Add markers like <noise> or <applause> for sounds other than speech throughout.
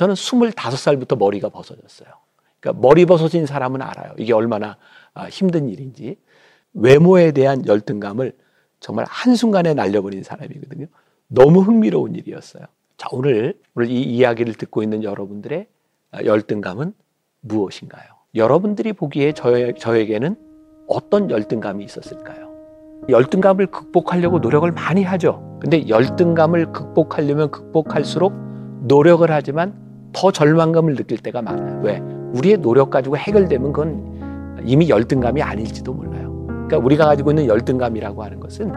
저는 25살부터 머리가 벗어졌어요. 그러니까 머리 벗어진 사람은 알아요. 이게 얼마나 아, 힘든 일인지. 외모에 대한 열등감을 정말 한순간에 날려버린 사람이거든요. 너무 흥미로운 일이었어요. 자, 오늘, 오늘 이 이야기를 듣고 있는 여러분들의 아, 열등감은 무엇인가요? 여러분들이 보기에 저, 저에게는 어떤 열등감이 있었을까요? 열등감을 극복하려고 노력을 많이 하죠. 근데 열등감을 극복하려면 극복할수록 노력을 하지만 더 절망감을 느낄 때가 많아요. 왜? 우리의 노력 가지고 해결되면 그건 이미 열등감이 아닐지도 몰라요. 그러니까 우리가 가지고 있는 열등감이라고 하는 것은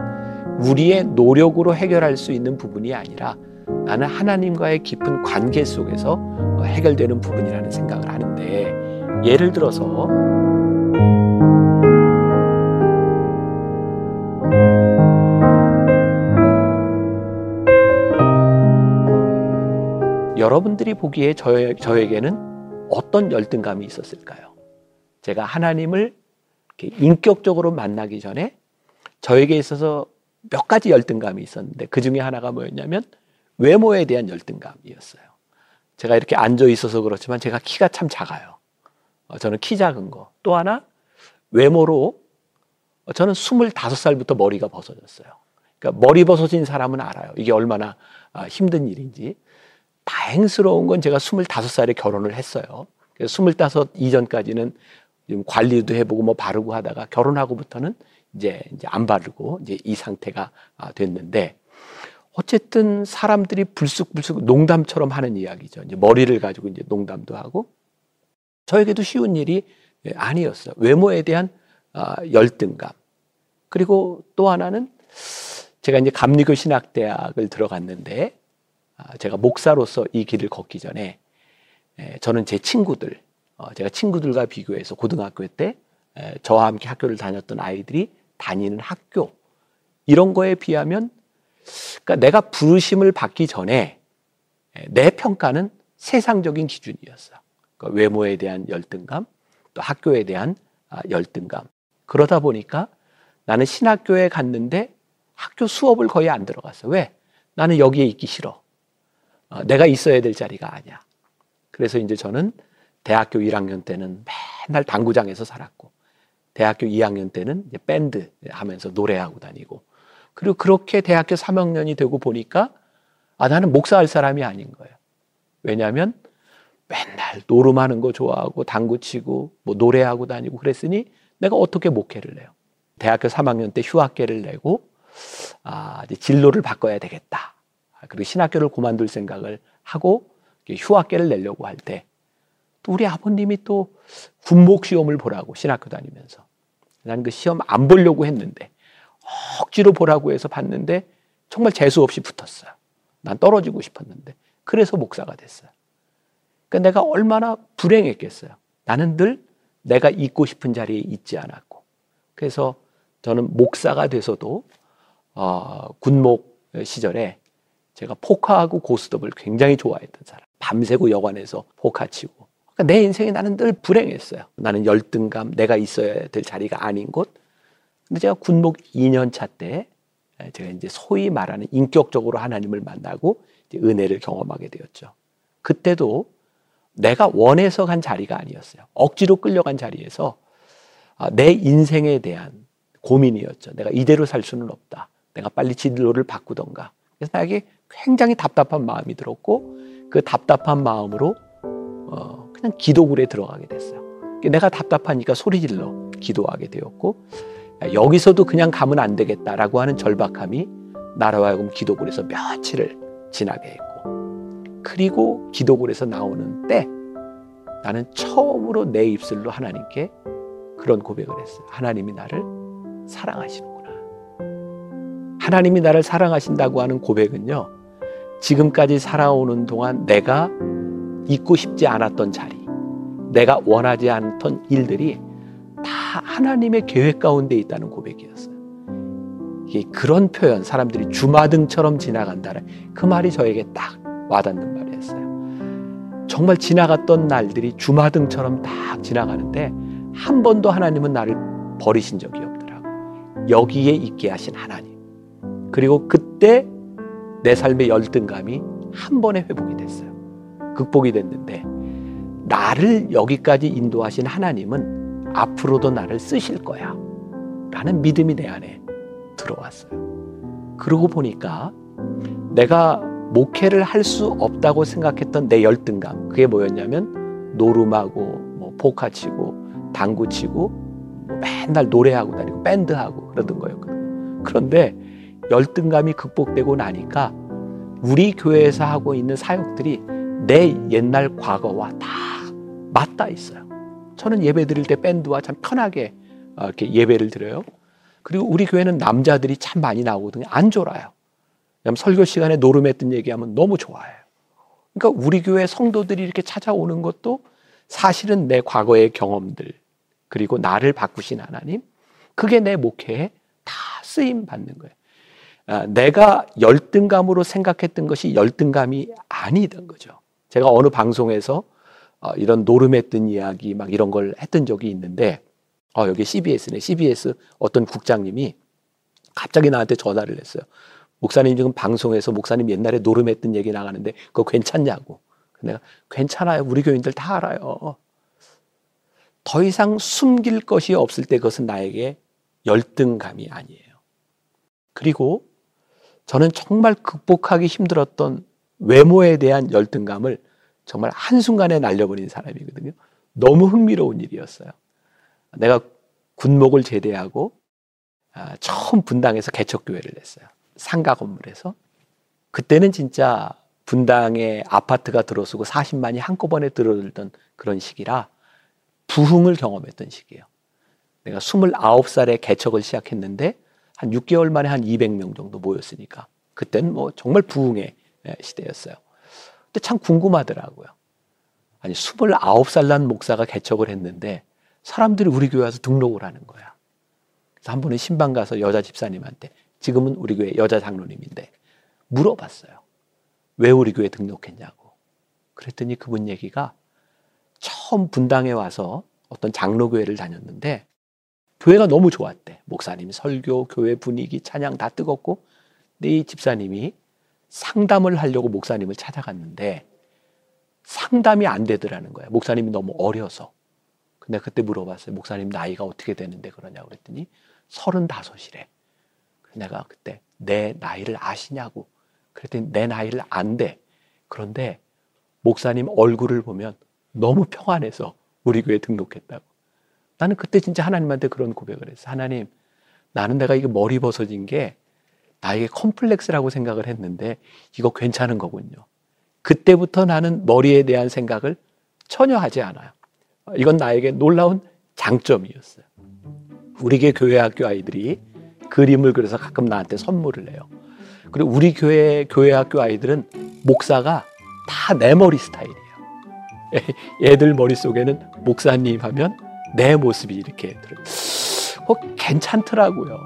우리의 노력으로 해결할 수 있는 부분이 아니라 나는 하나님과의 깊은 관계 속에서 해결되는 부분이라는 생각을 하는데 예를 들어서 여러분들이 보기에 저, 저에게는 어떤 열등감이 있었을까요? 제가 하나님을 인격적으로 만나기 전에 저에게 있어서 몇 가지 열등감이 있었는데 그 중에 하나가 뭐였냐면 외모에 대한 열등감이었어요. 제가 이렇게 앉아 있어서 그렇지만 제가 키가 참 작아요. 어, 저는 키 작은 거. 또 하나 외모로 저는 25살부터 머리가 벗어졌어요. 그러니까 머리 벗어진 사람은 알아요. 이게 얼마나 아, 힘든 일인지. 다행스러운 건 제가 25살에 결혼을 했어요. 그래서 25 이전까지는 관리도 해보고 뭐 바르고 하다가 결혼하고부터는 이제 이제 안 바르고 이제 이 상태가 아, 됐는데 어쨌든 사람들이 불쑥불쑥 농담처럼 하는 이야기죠. 이제 머리를 가지고 이제 농담도 하고 저에게도 쉬운 일이 아니었어요. 외모에 대한 아, 열등감. 그리고 또 하나는 제가 이제 감리교 신학대학을 들어갔는데 아, 제가 목사로서 이 길을 걷기 전에 저는 제 친구들, 어, 제가 친구들과 비교해서 고등학교 때 저와 함께 학교를 다녔던 아이들이 다니는 학교 이런 거에 비하면 그러니까 내가 부르심을 받기 전에 내 평가는 세상적인 기준이었어. 그러니까 외모에 대한 열등감, 또 학교에 대한 아, 열등감. 그러다 보니까 나는 신학교에 갔는데 학교 수업을 거의 안 들어갔어. 왜? 나는 여기에 있기 싫어. 어, 내가 있어야 될 자리가 아니야. 그래서 이제 저는 대학교 1학년 때는 맨날 당구장에서 살았고, 대학교 2학년 때는 밴드 하면서 노래하고 다니고, 그리고 그렇게 대학교 3학년이 되고 보니까, 아, 나는 목사할 사람이 아닌 거예요. 왜냐하면 맨날 노름하는 거 좋아하고, 당구 치고, 뭐 노래하고 다니고 그랬으니 내가 어떻게 목회를 해요? 대학교 3학년 때 휴학계를 내고, 아, 이제 진로를 바꿔야 되겠다. 그리고 신학교를 그만둘 생각을 하고 휴학계를 내려고 할 때 또 우리 아버님이 또 군목 시험을 보라고 신학교 다니면서 나는 그 시험 안 보려고 했는데 억지로 보라고 해서 봤는데 정말 재수 없이 붙었어요. 난 떨어지고 싶었는데 그래서 목사가 됐어요. 그러니까 내가 얼마나 불행했겠어요. 나는 늘 내가 있고 싶은 자리에 있지 않았고 그래서 저는 목사가 돼서도 어, 군목 시절에 제가 포카하고 고스톱을 굉장히 좋아했던 사람. 밤새고 여관에서 포카 치고. 그러니까 내 인생에 나는 늘 불행했어요. 나는 열등감, 내가 있어야 될 자리가 아닌 곳. 근데 제가 군목 2년 차 때 제가 이제 소위 말하는 인격적으로 하나님을 만나고 은혜를 경험하게 되었죠. 그때도 내가 원해서 간 자리가 아니었어요. 억지로 끌려간 자리에서 아, 내 인생에 대한 고민이었죠. 내가 이대로 살 수는 없다. 내가 빨리 진로를 바꾸던가. 그래서 나에게 굉장히 답답한 마음이 들었고 그 답답한 마음으로 어, 그냥 기도굴에 들어가게 됐어요. 내가 답답하니까 소리 질러 기도하게 되었고 여기서도 그냥 가면 안 되겠다라고 하는 절박함이 나라와 하여금 기도굴에서 며칠을 지나게 했고 그리고 기도굴에서 나오는 때 나는 처음으로 내 입술로 하나님께 그런 고백을 했어요. 하나님이 나를 사랑하시는구나. 하나님이 나를 사랑하신다고 하는 고백은요. 지금까지 살아오는 동안 내가 있고 싶지 않았던 자리, 내가 원하지 않던 일들이 다 하나님의 계획 가운데 있다는 고백이었어요. 이게 그런 표현, 사람들이 주마등처럼 지나간다는 그 말이 저에게 딱 와닿는 말이었어요. 정말 지나갔던 날들이 주마등처럼 딱 지나가는데 한 번도 하나님은 나를 버리신 적이 없더라고. 여기에 있게 하신 하나님. 그리고 그때 내 삶의 열등감이 한 번에 회복이 됐어요. 극복이 됐는데 나를 여기까지 인도하신 하나님은 앞으로도 나를 쓰실 거야. 라는 믿음이 내 안에 들어왔어요. 그러고 보니까 내가 목회를 할 수 없다고 생각했던 내 열등감, 그게 뭐였냐면 노름하고 뭐 포카 치고 당구 치고 뭐 맨날 노래하고 다니고 밴드하고 그러던 거였거든요. 그런데 열등감이 극복되고 나니까 우리 교회에서 하고 있는 사역들이 내 옛날 과거와 다 맞닿아 있어요. 저는 예배 드릴 때 밴드와 참 편하게 어, 이렇게 예배를 드려요. 그리고 우리 교회는 남자들이 참 많이 나오거든요. 안 졸아요. 왜냐하면 설교 시간에 노름했던 얘기하면 너무 좋아해요. 그러니까 우리 교회 성도들이 이렇게 찾아오는 것도 사실은 내 과거의 경험들 그리고 나를 바꾸신 하나님 그게 내 목회에 다 쓰임 받는 거예요. 아, 내가 열등감으로 생각했던 것이 열등감이 아니던 거죠. 제가 어느 방송에서 어, 이런 노름했던 이야기 막 이런 걸 했던 적이 있는데 어, 여기 CBS네. CBS 어떤 국장님이 갑자기 나한테 전화를 했어요. 목사님 지금 방송에서 목사님 옛날에 노름했던 얘기 나가는데 그거 괜찮냐고. 내가 괜찮아요. 우리 교인들 다 알아요. 더 이상 숨길 것이 없을 때 그것은 나에게 열등감이 아니에요. 그리고 저는 정말 극복하기 힘들었던 외모에 대한 열등감을 정말 한순간에 날려버린 사람이거든요. 너무 흥미로운 일이었어요. 내가 군목을 제대하고 아, 처음 분당에서 개척교회를 냈어요. 상가 건물에서. 그때는 진짜 분당에 아파트가 들어서고 40만이 한꺼번에 들어들던 그런 시기라 부흥을 경험했던 시기예요. 내가 29살에 개척을 시작했는데 한 6개월 만에 한 200명 정도 모였으니까 그때는 뭐 정말 부흥의 시대였어요. 근데 참 궁금하더라고요. 아니 29살 난 목사가 개척을 했는데 사람들이 우리 교회 와서 등록을 하는 거야. 그래서 한 번은 신방 가서 여자 집사님한테 지금은 우리 교회 여자 장로님인데 물어봤어요. 왜 우리 교회 등록했냐고. 그랬더니 그분 얘기가 처음 분당에 와서 어떤 장로교회를 다녔는데 교회가 너무 좋았대. 목사님 설교, 교회 분위기, 찬양 다 뜨겁고 근데 이 집사님이 상담을 하려고 목사님을 찾아갔는데 상담이 안 되더라는 거야. 목사님이 너무 어려서. 근데 그때 물어봤어요. 목사님 나이가 어떻게 되는데 그러냐고 그랬더니 서른다섯이래. 내가 그때 내 나이를 아시냐고. 그랬더니 내 나이를 안 돼. 그런데 목사님 얼굴을 보면 너무 평안해서 우리 교회 등록했다고. 나는 그때 진짜 하나님한테 그런 고백을 했어. 하나님, 나는 내가 이게 머리 벗어진 게 나에게 컴플렉스라고 생각을 했는데 이거 괜찮은 거군요. 그때부터 나는 머리에 대한 생각을 전혀 하지 않아요. 이건 나에게 놀라운 장점이었어요. 우리 교회 학교 아이들이 그림을 그려서 가끔 나한테 선물을 해요. 그리고 우리 교회 교회 학교 아이들은 목사가 다 내 머리 스타일이에요. <laughs> 애들 머릿속에는 목사님 하면 내 모습이 이렇게 들어요. 어, 괜찮더라고요.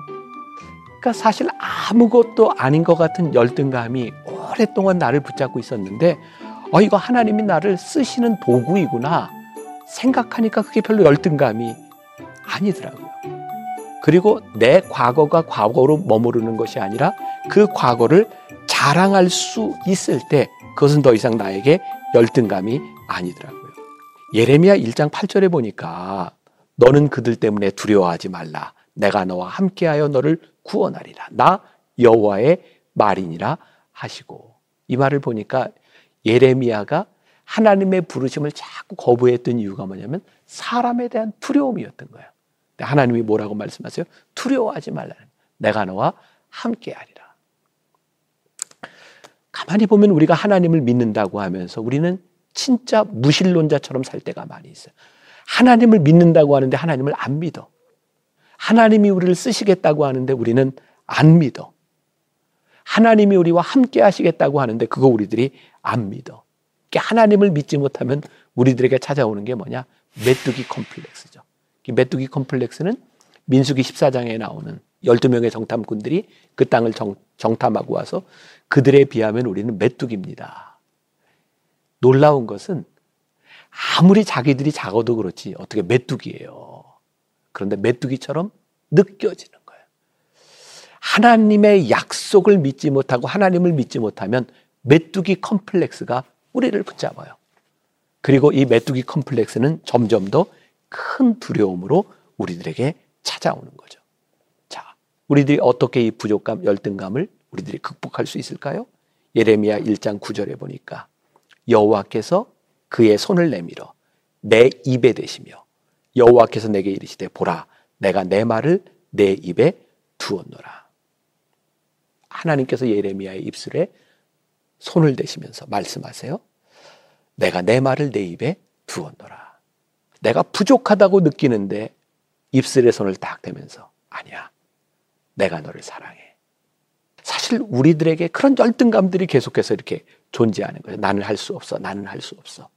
그러니까 사실 아무것도 아닌 것 같은 열등감이 오랫동안 나를 붙잡고 있었는데, 어, 이거 하나님이 나를 쓰시는 도구이구나. 생각하니까 그게 별로 열등감이 아니더라고요. 그리고 내 과거가 과거로 머무르는 것이 아니라 그 과거를 자랑할 수 있을 때 그것은 더 이상 나에게 열등감이 아니더라고요. 예레미야 1장 8절에 보니까 너는 그들 때문에 두려워하지 말라. 내가 너와 함께하여 너를 구원하리라. 나 여호와의 말이니라 하시고 이 말을 보니까 예레미야가 하나님의 부르심을 자꾸 거부했던 이유가 뭐냐면 사람에 대한 두려움이었던 거예요. 하나님이 뭐라고 말씀하세요? 두려워하지 말라는 내가 너와 함께하리라. 가만히 보면 우리가 하나님을 믿는다고 하면서 우리는 진짜 무신론자처럼 살 때가 많이 있어요. 하나님을 믿는다고 하는데 하나님을 안 믿어. 하나님이 우리를 쓰시겠다고 하는데 우리는 안 믿어. 하나님이 우리와 함께 하시겠다고 하는데 그거 우리들이 안 믿어. 하나님을 믿지 못하면 우리들에게 찾아오는 게 뭐냐? 메뚜기 컴플렉스죠. 메뚜기 컴플렉스는 민수기 14장에 나오는 12명의 정탐꾼들이 그 땅을 정, 정탐하고 와서 그들에 비하면 우리는 메뚜기입니다. 놀라운 것은 아무리 자기들이 작아도 그렇지 어떻게 메뚜기예요. 그런데 메뚜기처럼 느껴지는 거예요. 하나님의 약속을 믿지 못하고 하나님을 믿지 못하면 메뚜기 컴플렉스가 우리를 붙잡아요. 그리고 이 메뚜기 컴플렉스는 점점 더 큰 두려움으로 우리들에게 찾아오는 거죠. 자, 우리들이 어떻게 이 부족감, 열등감을 우리들이 극복할 수 있을까요? 예레미야 1장 9절에 보니까 여호와께서 그의 손을 내밀어 내 입에 대시며 여호와께서 내게 이르시되 보라 내가 내 말을 내 입에 두었노라. 하나님께서 예레미야의 입술에 손을 대시면서 말씀하세요. 내가 내 말을 내 입에 두었노라. 내가 부족하다고 느끼는데 입술에 손을 딱 대면서 아니야. 내가 너를 사랑해. 사실 우리들에게 그런 열등감들이 계속해서 이렇게 존재하는 거예요. 나는 할 수 없어. 나는 할 수 없어.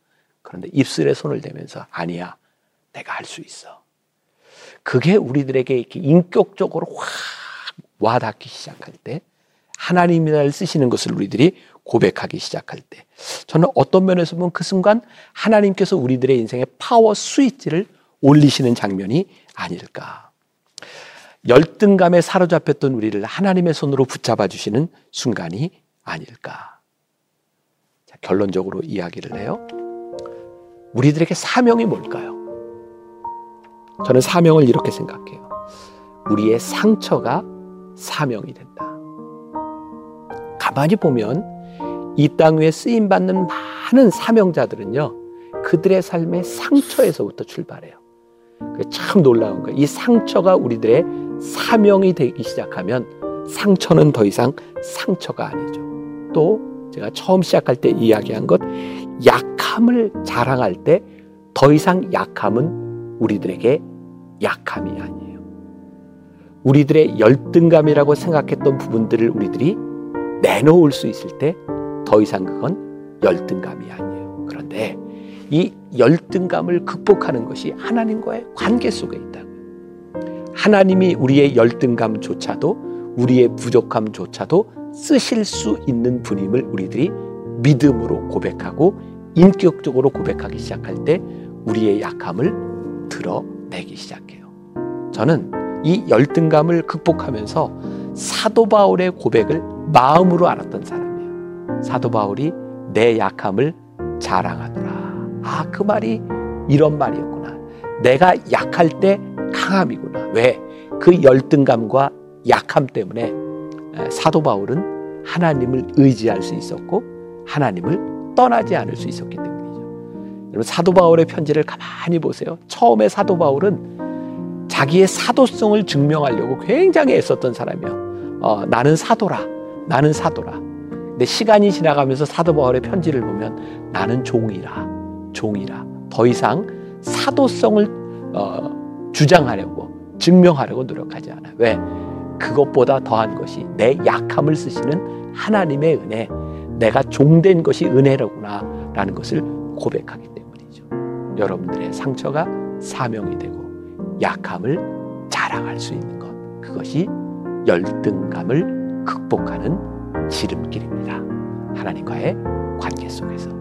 그런데 입술에 손을 대면서 아니야. 내가 할 수 있어. 그게 우리들에게 이렇게 인격적으로 확 와닿기 시작할 때 하나님이 날 쓰시는 것을 우리들이 고백하기 시작할 때 저는 어떤 면에서 보면 그 순간 하나님께서 우리들의 인생에 파워 스위치를 올리시는 장면이 아닐까. 열등감에 사로잡혔던 우리를 하나님의 손으로 붙잡아 주시는 순간이 아닐까. 자, 결론적으로 이야기를 해요. 우리들에게 사명이 뭘까요? 저는 사명을 이렇게 생각해요. 우리의 상처가 사명이 된다. 가만히 보면 이 땅 위에 쓰임 받는 많은 사명자들은요, 그들의 삶의 상처에서부터 출발해요. 참 놀라운 거예요. 이 상처가 우리들의 사명이 되기 시작하면 상처는 더 이상 상처가 아니죠. 또 제가 처음 시작할 때 이야기한 것, 약함을 자랑할 때 더 이상 약함은 우리들에게 약함이 아니에요. 우리들의 열등감이라고 생각했던 부분들을 우리들이 내놓을 수 있을 때 더 이상 그건 열등감이 아니에요. 그런데 이 열등감을 극복하는 것이 하나님과의 관계 속에 있다고요. 하나님이 우리의 열등감조차도 우리의 부족함조차도 쓰실 수 있는 분임을 우리들이 믿음으로 고백하고 인격적으로 고백하기 시작할 때 우리의 약함을 드러내기 시작해요. 저는 이 열등감을 극복하면서 사도 바울의 고백을 마음으로 알았던 사람이에요. 사도 바울이 내 약함을 자랑하노라. 아, 그 말이 이런 말이었구나. 내가 약할 때 강함이구나. 왜? 그 열등감과 약함 때문에 사도 바울은 하나님을 의지할 수 있었고 하나님을 떠나지 않을 수 있었기 때문이죠. 여러분 사도 바울의 편지를 가만히 보세요. 처음에 사도 바울은 자기의 사도성을 증명하려고 굉장히 애썼던 사람이에요. 어, 나는 사도라. 나는 사도라. 근데 시간이 지나가면서 사도 바울의 편지를 보면 나는 종이라. 종이라. 더 이상 사도성을 어, 주장하려고 증명하려고 노력하지 않아. 왜? 그것보다 더한 것이 내 약함을 쓰시는 하나님의 은혜, 내가 종된 것이 은혜로구나 라는 것을 고백하기 때문이죠. 여러분들의 상처가 사명이 되고 약함을 자랑할 수 있는 것. 그것이 열등감을 극복하는 지름길입니다. 하나님과의 관계 속에서.